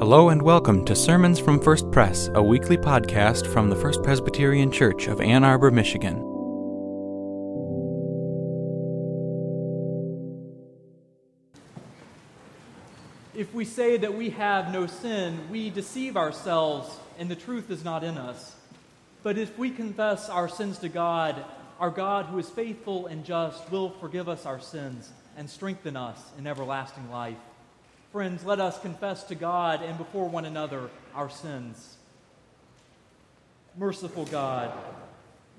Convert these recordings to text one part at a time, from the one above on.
Hello and welcome to Sermons from First Press, a weekly podcast from the First Presbyterian Church of Ann Arbor, Michigan. If we say that we have no sin, we deceive ourselves and the truth is not in us. But if we confess our sins to God, our God, who is faithful and just, will forgive us our sins and strengthen us in everlasting life. Friends, let us confess to God and before one another our sins. Merciful God,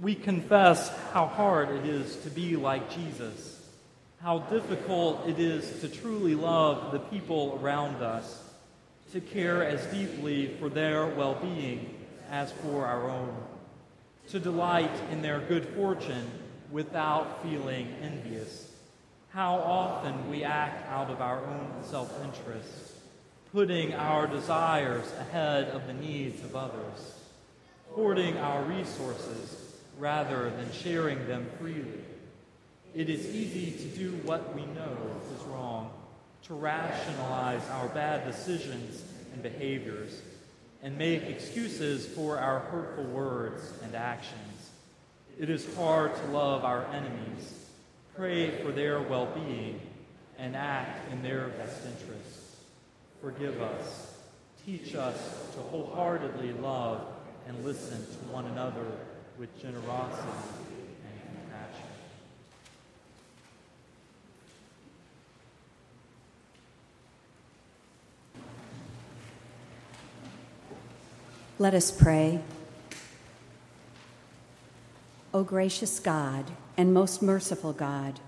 we confess how hard it is to be like Jesus, how difficult it is to truly love the people around us, to care as deeply for their well being as for our own, to delight in their good fortune without feeling envious how often we act out of our own self interest, putting our desires ahead of the needs of others, hoarding our resources rather than sharing them freely. It is easy to do what we know is wrong, to rationalize our bad decisions and behaviors, and make excuses for our hurtful words and actions. It is hard to love our enemies pray for their well being, and act in their best interests. Forgive us. Teach us to wholeheartedly love and listen to one another with generosity and compassion. Let us pray. O gracious God, and most merciful God,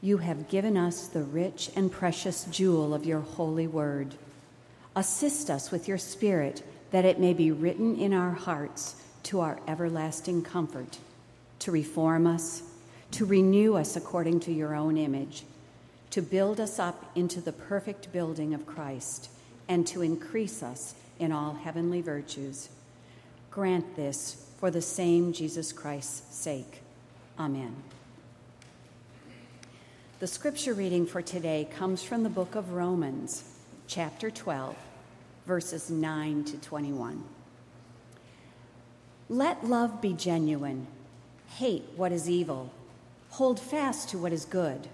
you have given us the rich and precious jewel of your holy word. Assist us with your Spirit that it may be written in our hearts to our everlasting comfort, to reform us, to renew us according to your own image, to build us up into the perfect building of Christ, and to increase us in all heavenly virtues. Grant this for the same Jesus Christ's sake. Amen. The scripture reading for today comes from the book of Romans, chapter 12, verses 9 to 21. Let love be genuine. Hate what is evil. Hold fast to what is good.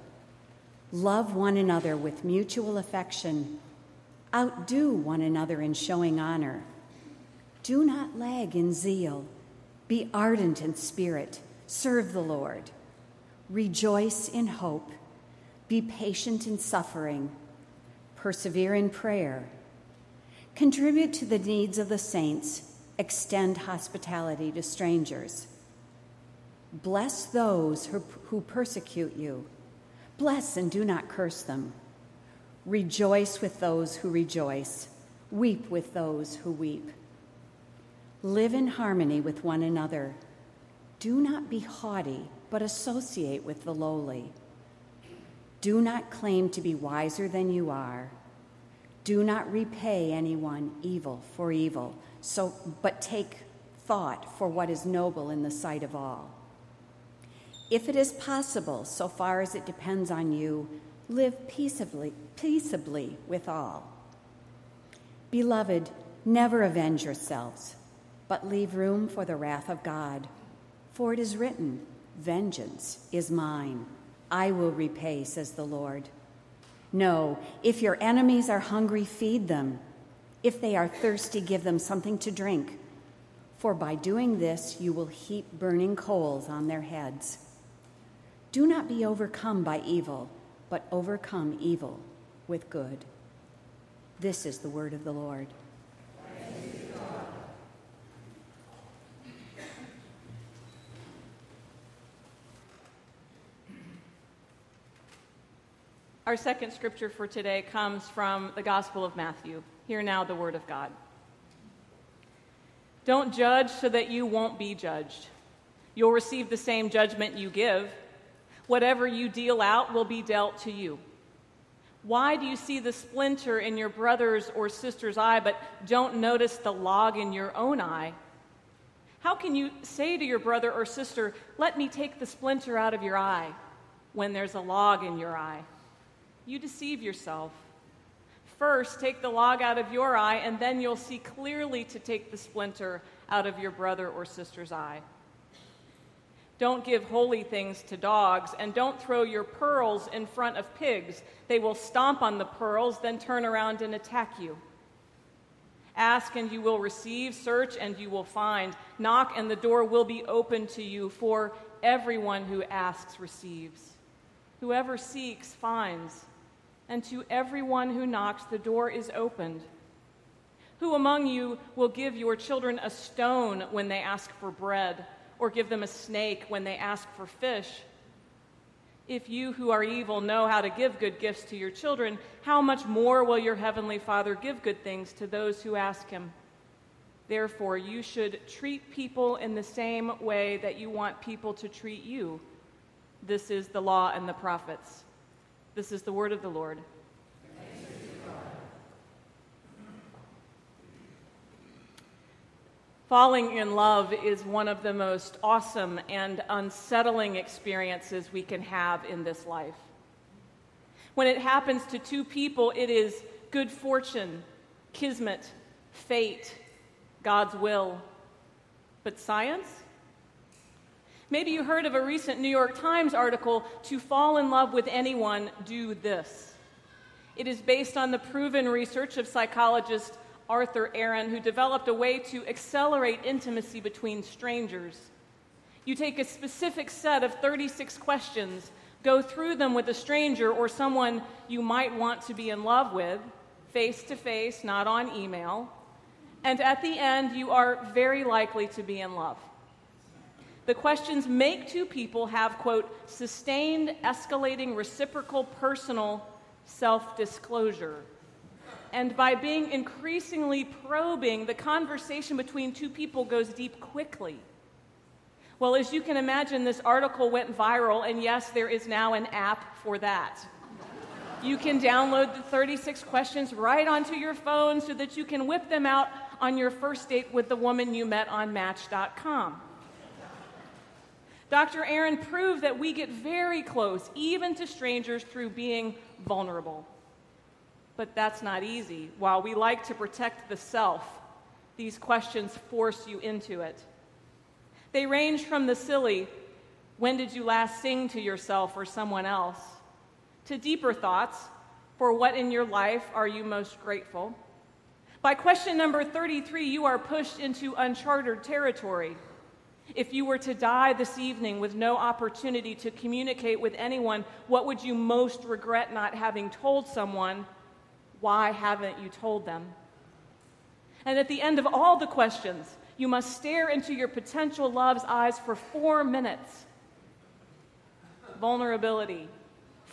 Love one another with mutual affection. Outdo one another in showing honor. Do not lag in zeal. Be ardent in spirit. Serve the Lord. Rejoice in hope be patient in suffering. Persevere in prayer. Contribute to the needs of the saints. Extend hospitality to strangers. Bless those who, who persecute you. Bless and do not curse them. Rejoice with those who rejoice. Weep with those who weep. Live in harmony with one another. Do not be haughty, but associate with the lowly. Do not claim to be wiser than you are. Do not repay anyone evil for evil, so, but take thought for what is noble in the sight of all. If it is possible, so far as it depends on you, live peaceably, peaceably with all. Beloved, never avenge yourselves, but leave room for the wrath of God. For it is written, Vengeance is mine. I will repay, says the Lord. No, if your enemies are hungry, feed them. If they are thirsty, give them something to drink. For by doing this, you will heap burning coals on their heads. Do not be overcome by evil, but overcome evil with good. This is the word of the Lord. Our second scripture for today comes from the Gospel of Matthew. Hear now the Word of God. Don't judge so that you won't be judged. You'll receive the same judgment you give. Whatever you deal out will be dealt to you. Why do you see the splinter in your brother's or sister's eye, but don't notice the log in your own eye? How can you say to your brother or sister, Let me take the splinter out of your eye, when there's a log in your eye? You deceive yourself. First, take the log out of your eye, and then you'll see clearly to take the splinter out of your brother or sister's eye. Don't give holy things to dogs, and don't throw your pearls in front of pigs. They will stomp on the pearls, then turn around and attack you. Ask and you will receive, search and you will find, knock and the door will be opened to you, for everyone who asks receives. Whoever seeks finds and to everyone who knocks, the door is opened. Who among you will give your children a stone when they ask for bread, or give them a snake when they ask for fish? If you who are evil know how to give good gifts to your children, how much more will your heavenly Father give good things to those who ask him? Therefore, you should treat people in the same way that you want people to treat you. This is the law and the prophets. This is the word of the Lord. Falling in love is one of the most awesome and unsettling experiences we can have in this life. When it happens to two people, it is good fortune, kismet, fate, God's will. But science? Maybe you heard of a recent New York Times article to fall in love with anyone, do this. It is based on the proven research of psychologist Arthur Aron, who developed a way to accelerate intimacy between strangers. You take a specific set of 36 questions, go through them with a stranger or someone you might want to be in love with, face to face, not on email, and at the end, you are very likely to be in love. The questions make two people have, quote, sustained, escalating, reciprocal, personal self disclosure. And by being increasingly probing, the conversation between two people goes deep quickly. Well, as you can imagine, this article went viral, and yes, there is now an app for that. You can download the 36 questions right onto your phone so that you can whip them out on your first date with the woman you met on Match.com. Dr. Aron proved that we get very close, even to strangers, through being vulnerable. But that's not easy. While we like to protect the self, these questions force you into it. They range from the silly, when did you last sing to yourself or someone else, to deeper thoughts, for what in your life are you most grateful? By question number 33, you are pushed into uncharted territory. If you were to die this evening with no opportunity to communicate with anyone, what would you most regret not having told someone? Why haven't you told them? And at the end of all the questions, you must stare into your potential love's eyes for four minutes. Vulnerability,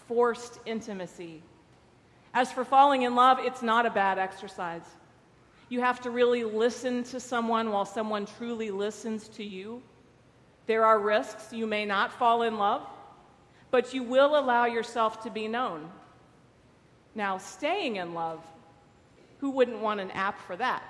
forced intimacy. As for falling in love, it's not a bad exercise. You have to really listen to someone while someone truly listens to you. There are risks. You may not fall in love, but you will allow yourself to be known. Now, staying in love, who wouldn't want an app for that?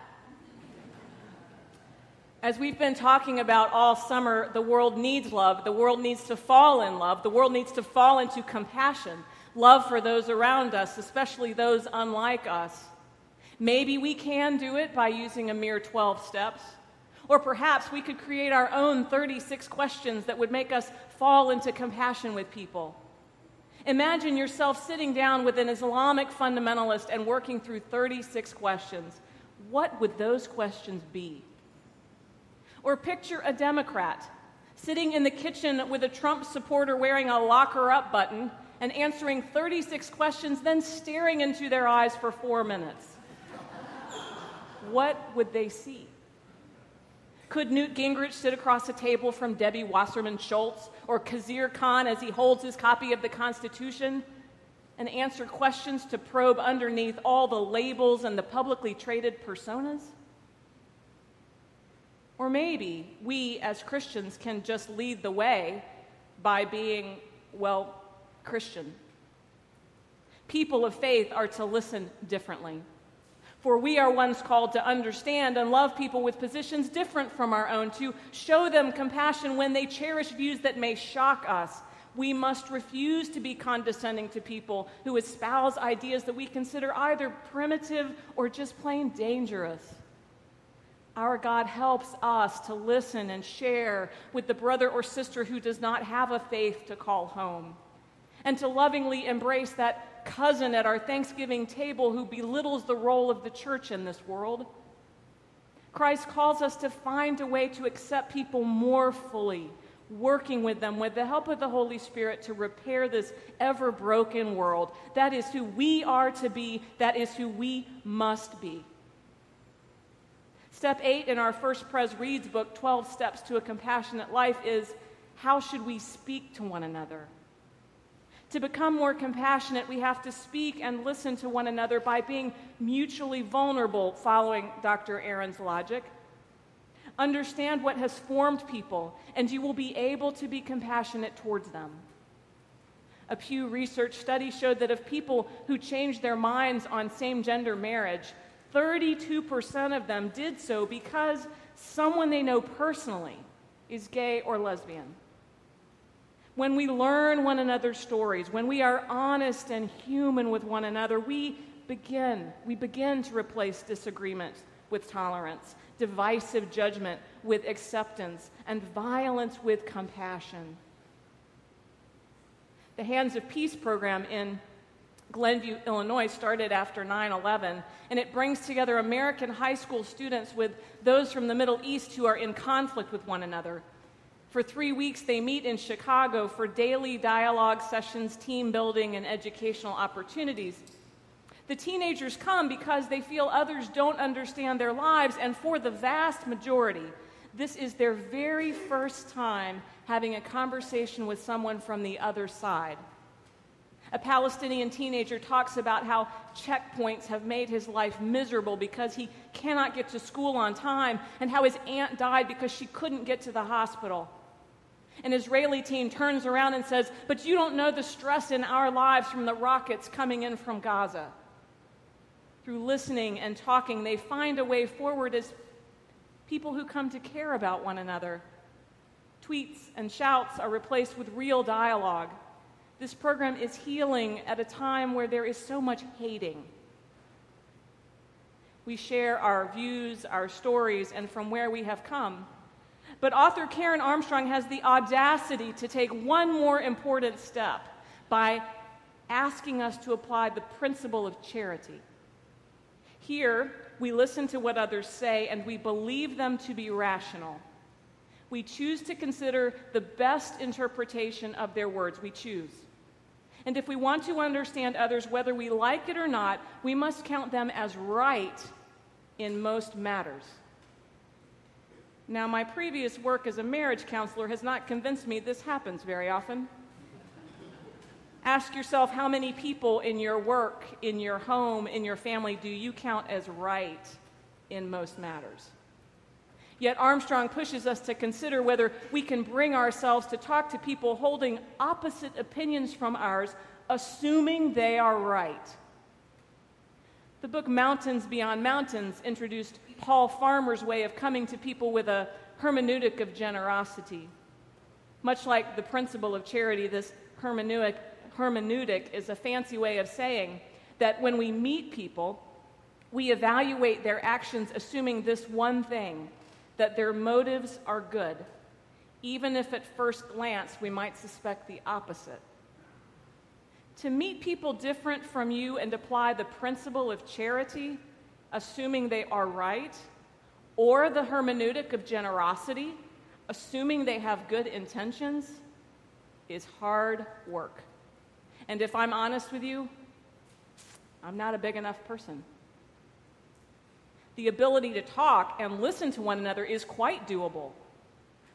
As we've been talking about all summer, the world needs love. The world needs to fall in love. The world needs to fall into compassion, love for those around us, especially those unlike us. Maybe we can do it by using a mere 12 steps. Or perhaps we could create our own 36 questions that would make us fall into compassion with people. Imagine yourself sitting down with an Islamic fundamentalist and working through 36 questions. What would those questions be? Or picture a Democrat sitting in the kitchen with a Trump supporter wearing a lock her up button and answering 36 questions, then staring into their eyes for four minutes what would they see? Could Newt Gingrich sit across the table from Debbie Wasserman Schultz or Khizr Khan as he holds his copy of the Constitution and answer questions to probe underneath all the labels and the publicly traded personas? Or maybe we as Christians can just lead the way by being, well, Christian. People of faith are to listen differently. For we are ones called to understand and love people with positions different from our own, to show them compassion when they cherish views that may shock us, We must refuse to be condescending to people who espouse ideas that we consider either primitive or just plain dangerous. Our God helps us to listen and share with the brother or sister who does not have a faith to call home, and to lovingly embrace that cousin at our Thanksgiving table who belittles the role of the church in this world. Christ calls us to find a way to accept people more fully, working with them with the help of the Holy Spirit to repair this ever broken world. That is who we are to be, that is who we must be. Step eight in our First Pres Reads book, 12 Steps to a Compassionate Life, is how should we speak to one another? To become more compassionate, we have to speak and listen to one another by being mutually vulnerable, following Dr. Aron's logic. Understand what has formed people, and you will be able to be compassionate towards them. A Pew Research study showed that of people who changed their minds on same gender marriage, 32% of them did so because someone they know personally is gay or lesbian when we learn one another's stories, when we are honest and human with one another, we begin, we begin to replace disagreement with tolerance, divisive judgment with acceptance, and violence with compassion. The Hands of Peace program in Glenview, Illinois started after 9 11, and it brings together American high school students with those from the Middle East who are in conflict with one another for three weeks, they meet in Chicago for daily dialogue sessions, team building, and educational opportunities. The teenagers come because they feel others don't understand their lives, and for the vast majority, this is their very first time having a conversation with someone from the other side. A Palestinian teenager talks about how checkpoints have made his life miserable because he cannot get to school on time, and how his aunt died because she couldn't get to the hospital. An Israeli teen turns around and says, But you don't know the stress in our lives from the rockets coming in from Gaza. Through listening and talking, they find a way forward as people who come to care about one another. Tweets and shouts are replaced with real dialogue. This program is healing at a time where there is so much hating. We share our views, our stories, and from where we have come. But author Karen Armstrong has the audacity to take one more important step by asking us to apply the principle of charity. Here, we listen to what others say and we believe them to be rational. We choose to consider the best interpretation of their words. We choose. And if we want to understand others, whether we like it or not, we must count them as right in most matters. Now, my previous work as a marriage counselor has not convinced me this happens very often. Ask yourself how many people in your work, in your home, in your family do you count as right in most matters? Yet Armstrong pushes us to consider whether we can bring ourselves to talk to people holding opposite opinions from ours, assuming they are right. The book Mountains Beyond Mountains introduced Paul Farmer's way of coming to people with a hermeneutic of generosity. Much like the principle of charity, this hermeneutic, hermeneutic is a fancy way of saying that when we meet people, we evaluate their actions assuming this one thing that their motives are good, even if at first glance we might suspect the opposite to meet people different from you and apply the principle of charity, assuming they are right, or the hermeneutic of generosity, assuming they have good intentions, is hard work. And if I'm honest with you, I'm not a big enough person. The ability to talk and listen to one another is quite doable.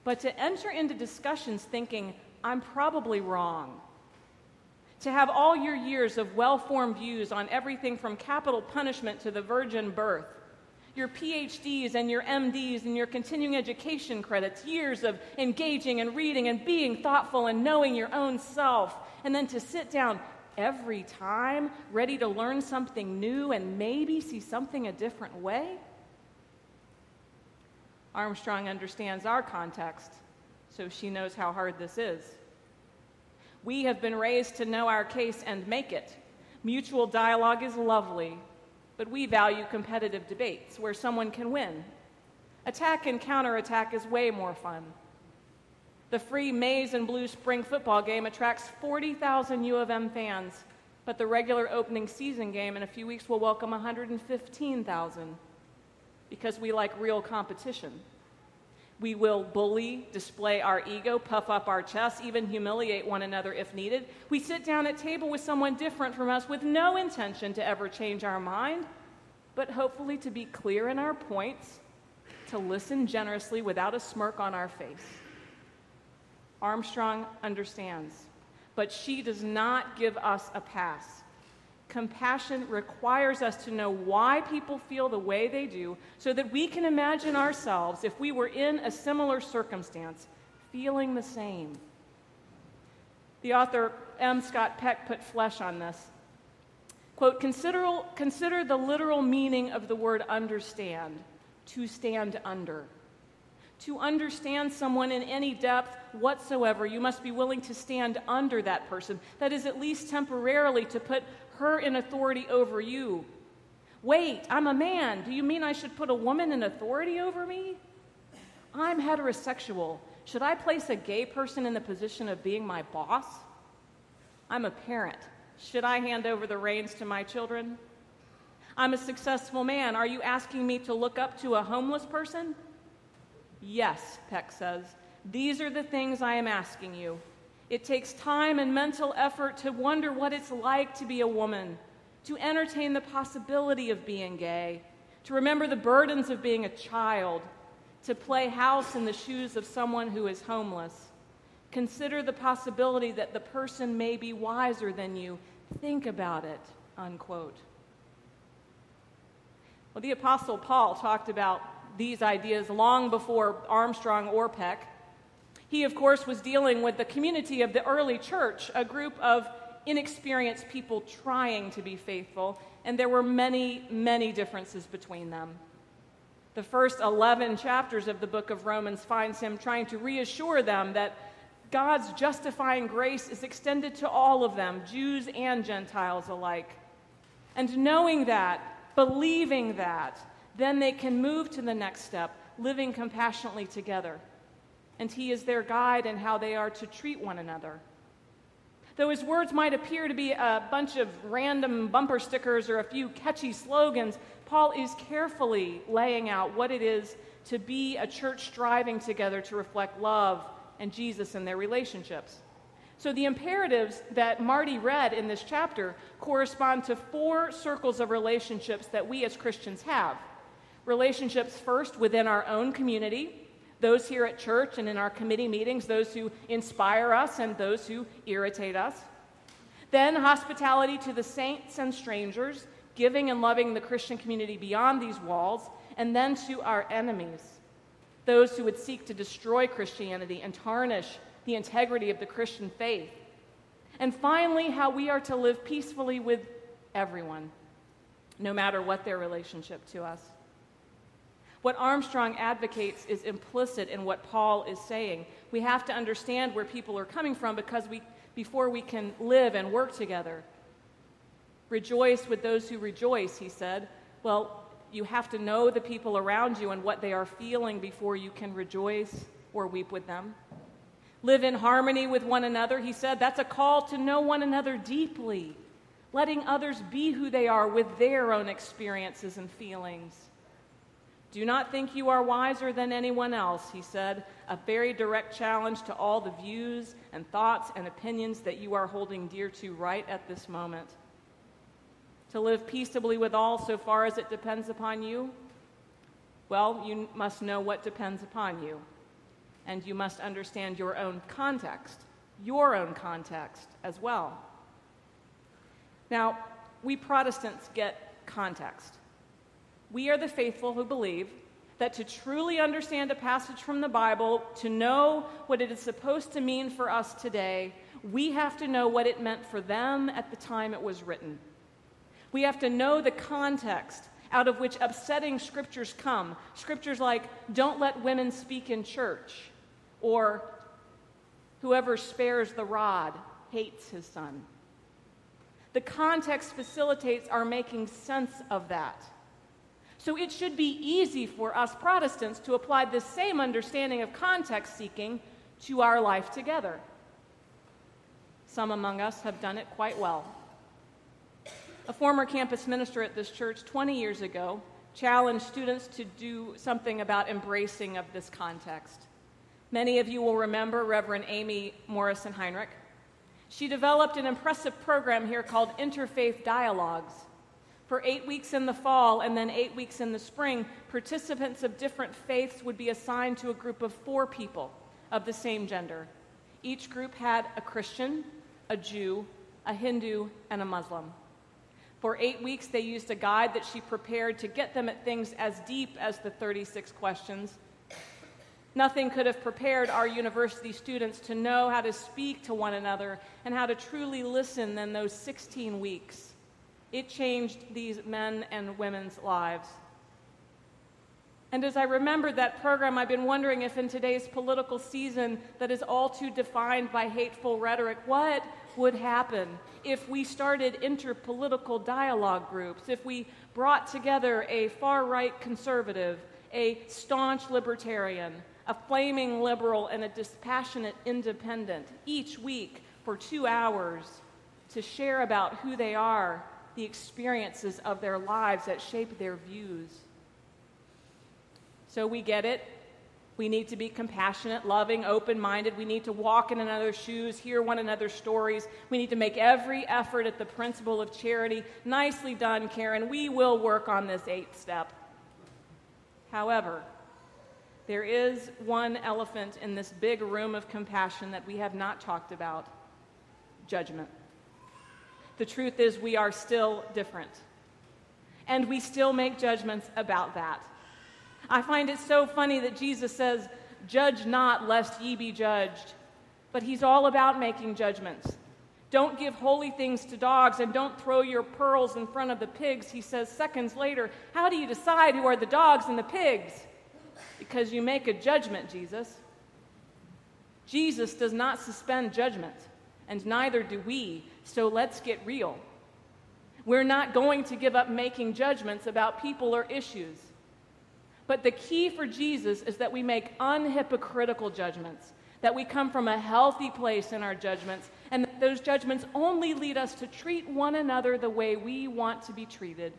But to enter into discussions thinking, I'm probably wrong, to have all your years of well formed views on everything from capital punishment to the virgin birth, your PhDs and your MDs and your continuing education credits, years of engaging and reading and being thoughtful and knowing your own self, and then to sit down every time ready to learn something new and maybe see something a different way? Armstrong understands our context, so she knows how hard this is. We have been raised to know our case and make it. Mutual dialogue is lovely, but we value competitive debates where someone can win. Attack and counterattack is way more fun. The free maize and blue spring football game attracts 40,000 U of M fans, but the regular opening season game in a few weeks will welcome 115,000 because we like real competition. We will bully, display our ego, puff up our chests, even humiliate one another if needed. We sit down at table with someone different from us with no intention to ever change our mind, but hopefully to be clear in our points, to listen generously without a smirk on our face. Armstrong understands, but she does not give us a pass. Compassion requires us to know why people feel the way they do so that we can imagine ourselves, if we were in a similar circumstance, feeling the same. The author M. Scott Peck put flesh on this. Quote, consider, consider the literal meaning of the word understand, to stand under. To understand someone in any depth whatsoever, you must be willing to stand under that person. That is, at least temporarily, to put her in authority over you. Wait, I'm a man. Do you mean I should put a woman in authority over me? I'm heterosexual. Should I place a gay person in the position of being my boss? I'm a parent. Should I hand over the reins to my children? I'm a successful man. Are you asking me to look up to a homeless person? Yes, Peck says. These are the things I am asking you. It takes time and mental effort to wonder what it's like to be a woman, to entertain the possibility of being gay, to remember the burdens of being a child, to play house in the shoes of someone who is homeless. Consider the possibility that the person may be wiser than you. Think about it, unquote. Well, the Apostle Paul talked about these ideas long before Armstrong or Peck. He, of course, was dealing with the community of the early church, a group of inexperienced people trying to be faithful, and there were many, many differences between them. The first 11 chapters of the book of Romans finds him trying to reassure them that God's justifying grace is extended to all of them, Jews and Gentiles alike. And knowing that, believing that, then they can move to the next step, living compassionately together and He is their guide in how they are to treat one another. Though his words might appear to be a bunch of random bumper stickers or a few catchy slogans, Paul is carefully laying out what it is to be a church striving together to reflect love and Jesus in their relationships. So, the imperatives that Marty read in this chapter correspond to four circles of relationships that we as Christians have. Relationships first within our own community, those here at church and in our committee meetings, those who inspire us and those who irritate us. Then, hospitality to the saints and strangers, giving and loving the Christian community beyond these walls. And then to our enemies, those who would seek to destroy Christianity and tarnish the integrity of the Christian faith. And finally, how we are to live peacefully with everyone, no matter what their relationship to us. What Armstrong advocates is implicit in what Paul is saying. We have to understand where people are coming from because we, before we can live and work together. Rejoice with those who rejoice, he said. Well, you have to know the people around you and what they are feeling before you can rejoice or weep with them. Live in harmony with one another, he said. That's a call to know one another deeply, letting others be who they are with their own experiences and feelings. Do not think you are wiser than anyone else, he said, a very direct challenge to all the views and thoughts and opinions that you are holding dear to right at this moment. To live peaceably with all so far as it depends upon you? Well, you must know what depends upon you. And you must understand your own context, your own context as well. Now, we Protestants get context. We are the faithful who believe that to truly understand a passage from the Bible, to know what it is supposed to mean for us today, we have to know what it meant for them at the time it was written. We have to know the context out of which upsetting scriptures come. Scriptures like, don't let women speak in church, or whoever spares the rod hates his son. The context facilitates our making sense of that. So it should be easy for us Protestants to apply this same understanding of context seeking to our life together. Some among us have done it quite well. A former campus minister at this church 20 years ago challenged students to do something about embracing of this context. Many of you will remember Reverend Amy Morrison Heinrich. She developed an impressive program here called Interfaith Dialogues. For eight weeks in the fall and then eight weeks in the spring, participants of different faiths would be assigned to a group of four people of the same gender. Each group had a Christian, a Jew, a Hindu, and a Muslim. For eight weeks, they used a guide that she prepared to get them at things as deep as the 36 questions. Nothing could have prepared our university students to know how to speak to one another and how to truly listen than those 16 weeks. It changed these men and women's lives. And as I remembered that program, I've been wondering if in today's political season that is all too defined by hateful rhetoric, what would happen if we started interpolitical dialogue groups, if we brought together a far right conservative, a staunch libertarian, a flaming liberal, and a dispassionate independent each week for two hours to share about who they are, the experiences of their lives that shape their views. So we get it. We need to be compassionate, loving, open minded. We need to walk in another's shoes, hear one another's stories. We need to make every effort at the principle of charity. Nicely done, Karen. We will work on this eighth step. However, there is one elephant in this big room of compassion that we have not talked about judgment. The truth is, we are still different. And we still make judgments about that. I find it so funny that Jesus says, Judge not, lest ye be judged. But he's all about making judgments. Don't give holy things to dogs and don't throw your pearls in front of the pigs, he says seconds later. How do you decide who are the dogs and the pigs? Because you make a judgment, Jesus. Jesus does not suspend judgment, and neither do we, so let's get real. We're not going to give up making judgments about people or issues. But the key for Jesus is that we make unhypocritical judgments, that we come from a healthy place in our judgments, and that those judgments only lead us to treat one another the way we want to be treated.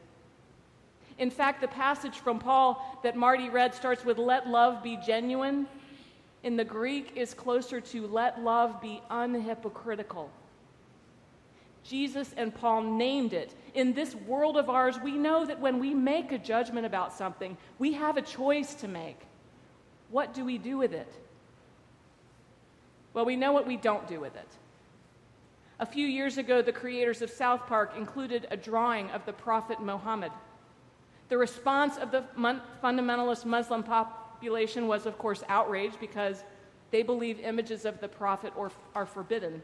In fact, the passage from Paul that Marty read starts with, Let love be genuine. In the Greek is closer to, Let love be unhypocritical. Jesus and Paul named it. In this world of ours, we know that when we make a judgment about something, we have a choice to make. What do we do with it? Well, we know what we don't do with it. A few years ago, the creators of South Park included a drawing of the Prophet Muhammad. The response of the fundamentalist Muslim population was, of course, outraged because they believe images of the Prophet are forbidden.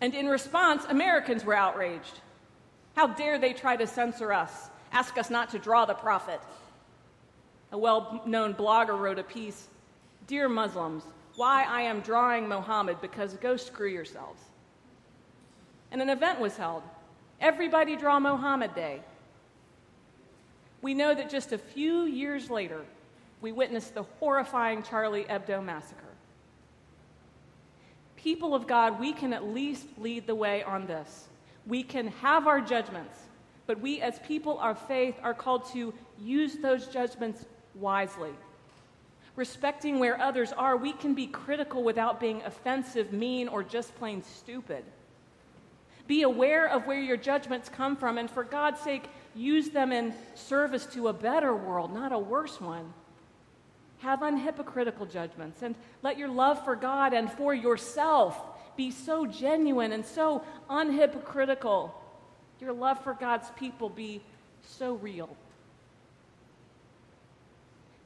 And in response, Americans were outraged. How dare they try to censor us, ask us not to draw the prophet? A well known blogger wrote a piece Dear Muslims, why I am drawing Mohammed because go screw yourselves. And an event was held. Everybody Draw Mohammed Day. We know that just a few years later, we witnessed the horrifying Charlie Hebdo massacre. People of God, we can at least lead the way on this. We can have our judgments, but we as people of faith are called to use those judgments wisely. Respecting where others are, we can be critical without being offensive, mean, or just plain stupid. Be aware of where your judgments come from, and for God's sake, use them in service to a better world, not a worse one. Have unhypocritical judgments and let your love for God and for yourself be so genuine and so unhypocritical. Your love for God's people be so real.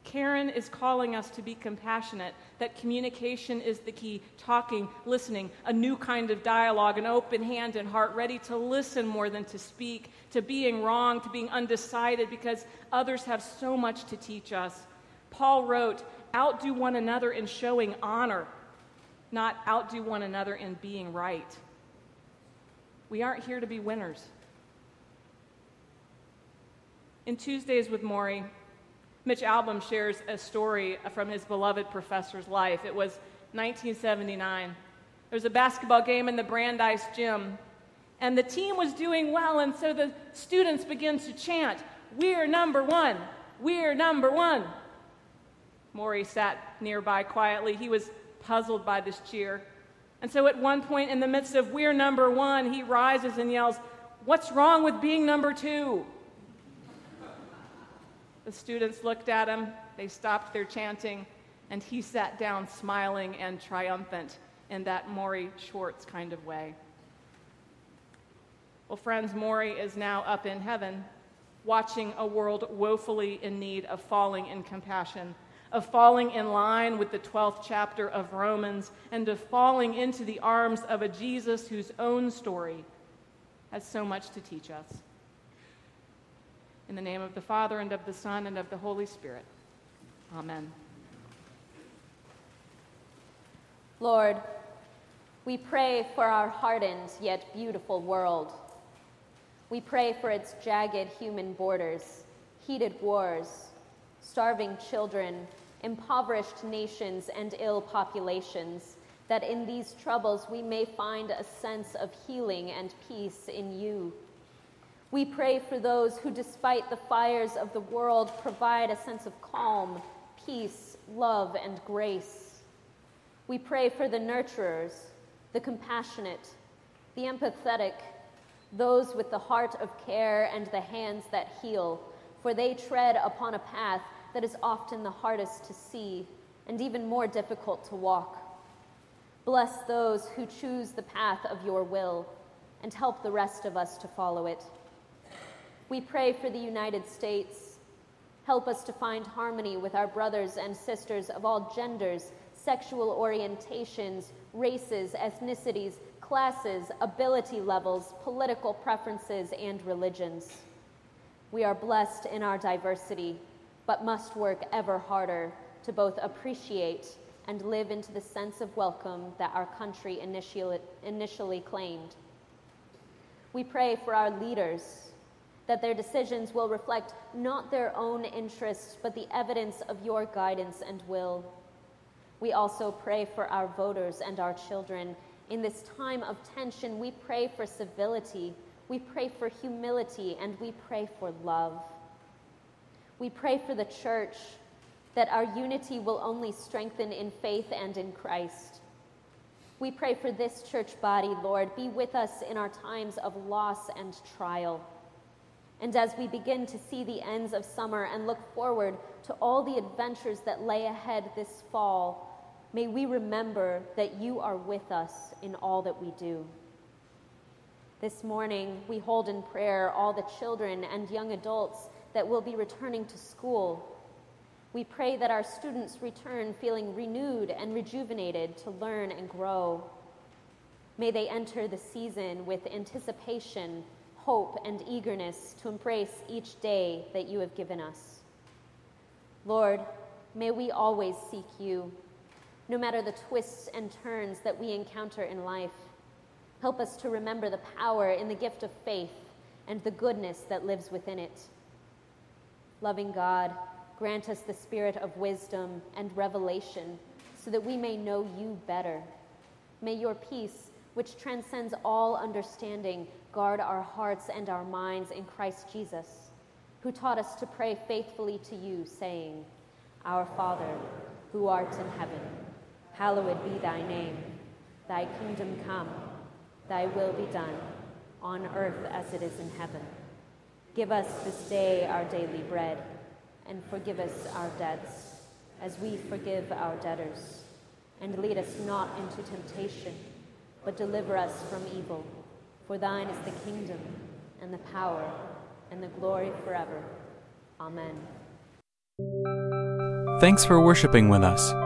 Karen is calling us to be compassionate, that communication is the key talking, listening, a new kind of dialogue, an open hand and heart, ready to listen more than to speak, to being wrong, to being undecided, because others have so much to teach us. Paul wrote, Outdo one another in showing honor. not outdo one another in being right. We aren't here to be winners. In Tuesdays with Morrie, Mitch Albom shares a story from his beloved professor's life. It was 1979. There was a basketball game in the Brandeis gym, and the team was doing well, and so the students began to chant, We're number one! We're number one! Morrie sat nearby quietly. He was puzzled by this cheer. And so at one point in the midst of We're number one, he rises and yells, What's wrong with being number two? The students looked at him, they stopped their chanting, and he sat down smiling and triumphant in that Morrie Schwartz kind of way. Well, friends, Morrie is now up in heaven, watching a world woefully in need of falling in compassion, of falling in line with the 12th chapter of Romans, and of falling into the arms of a Jesus whose own story has so much to teach us. In the name of the Father, and of the Son, and of the Holy Spirit. Amen. Lord, we pray for our hardened yet beautiful world. We pray for its jagged human borders, heated wars, starving children, impoverished nations, and ill populations, that in these troubles we may find a sense of healing and peace in you. We pray for those who, despite the fires of the world, provide a sense of calm, peace, love, and grace. We pray for the nurturers, the compassionate, the empathetic, those with the heart of care and the hands that heal, for they tread upon a path that is often the hardest to see and even more difficult to walk. Bless those who choose the path of your will and help the rest of us to follow it. We pray for the United States. Help us to find harmony with our brothers and sisters of all genders, sexual orientations, races, ethnicities, classes, ability levels, political preferences, and religions. We are blessed in our diversity, but must work ever harder to both appreciate and live into the sense of welcome that our country initially, claimed. We pray for our leaders that their decisions will reflect not their own interests, but the evidence of your guidance and will. We also pray for our voters and our children. In this time of tension, we pray for civility, we pray for humility, and we pray for love. We pray for the church that our unity will only strengthen in faith and in Christ. We pray for this church body, Lord. Be with us in our times of loss and trial. And as we begin to see the ends of summer and look forward to all the adventures that lay ahead this fall, may we remember that you are with us in all that we do. This morning, we hold in prayer all the children and young adults that will be returning to school. We pray that our students return feeling renewed and rejuvenated to learn and grow. May they enter the season with anticipation hope, and eagerness to embrace each day that you have given us. Lord, may we always seek you, no matter the twists and turns that we encounter in life. Help us to remember the power in the gift of faith and the goodness that lives within it. Loving God, grant us the spirit of wisdom and revelation so that we may know you better. May your peace, which transcends all understanding, guard our hearts and our minds in Christ Jesus, who taught us to pray faithfully to you, saying, Our Father, who art in heaven, hallowed be thy name. Thy kingdom come, thy will be done, on earth as it is in heaven. Give us this day our daily bread, and forgive us our debts, as we forgive our debtors. And lead us not into temptation, but deliver us from evil. For thine is the kingdom, and the power, and the glory forever. Amen. Thanks for worshiping with us.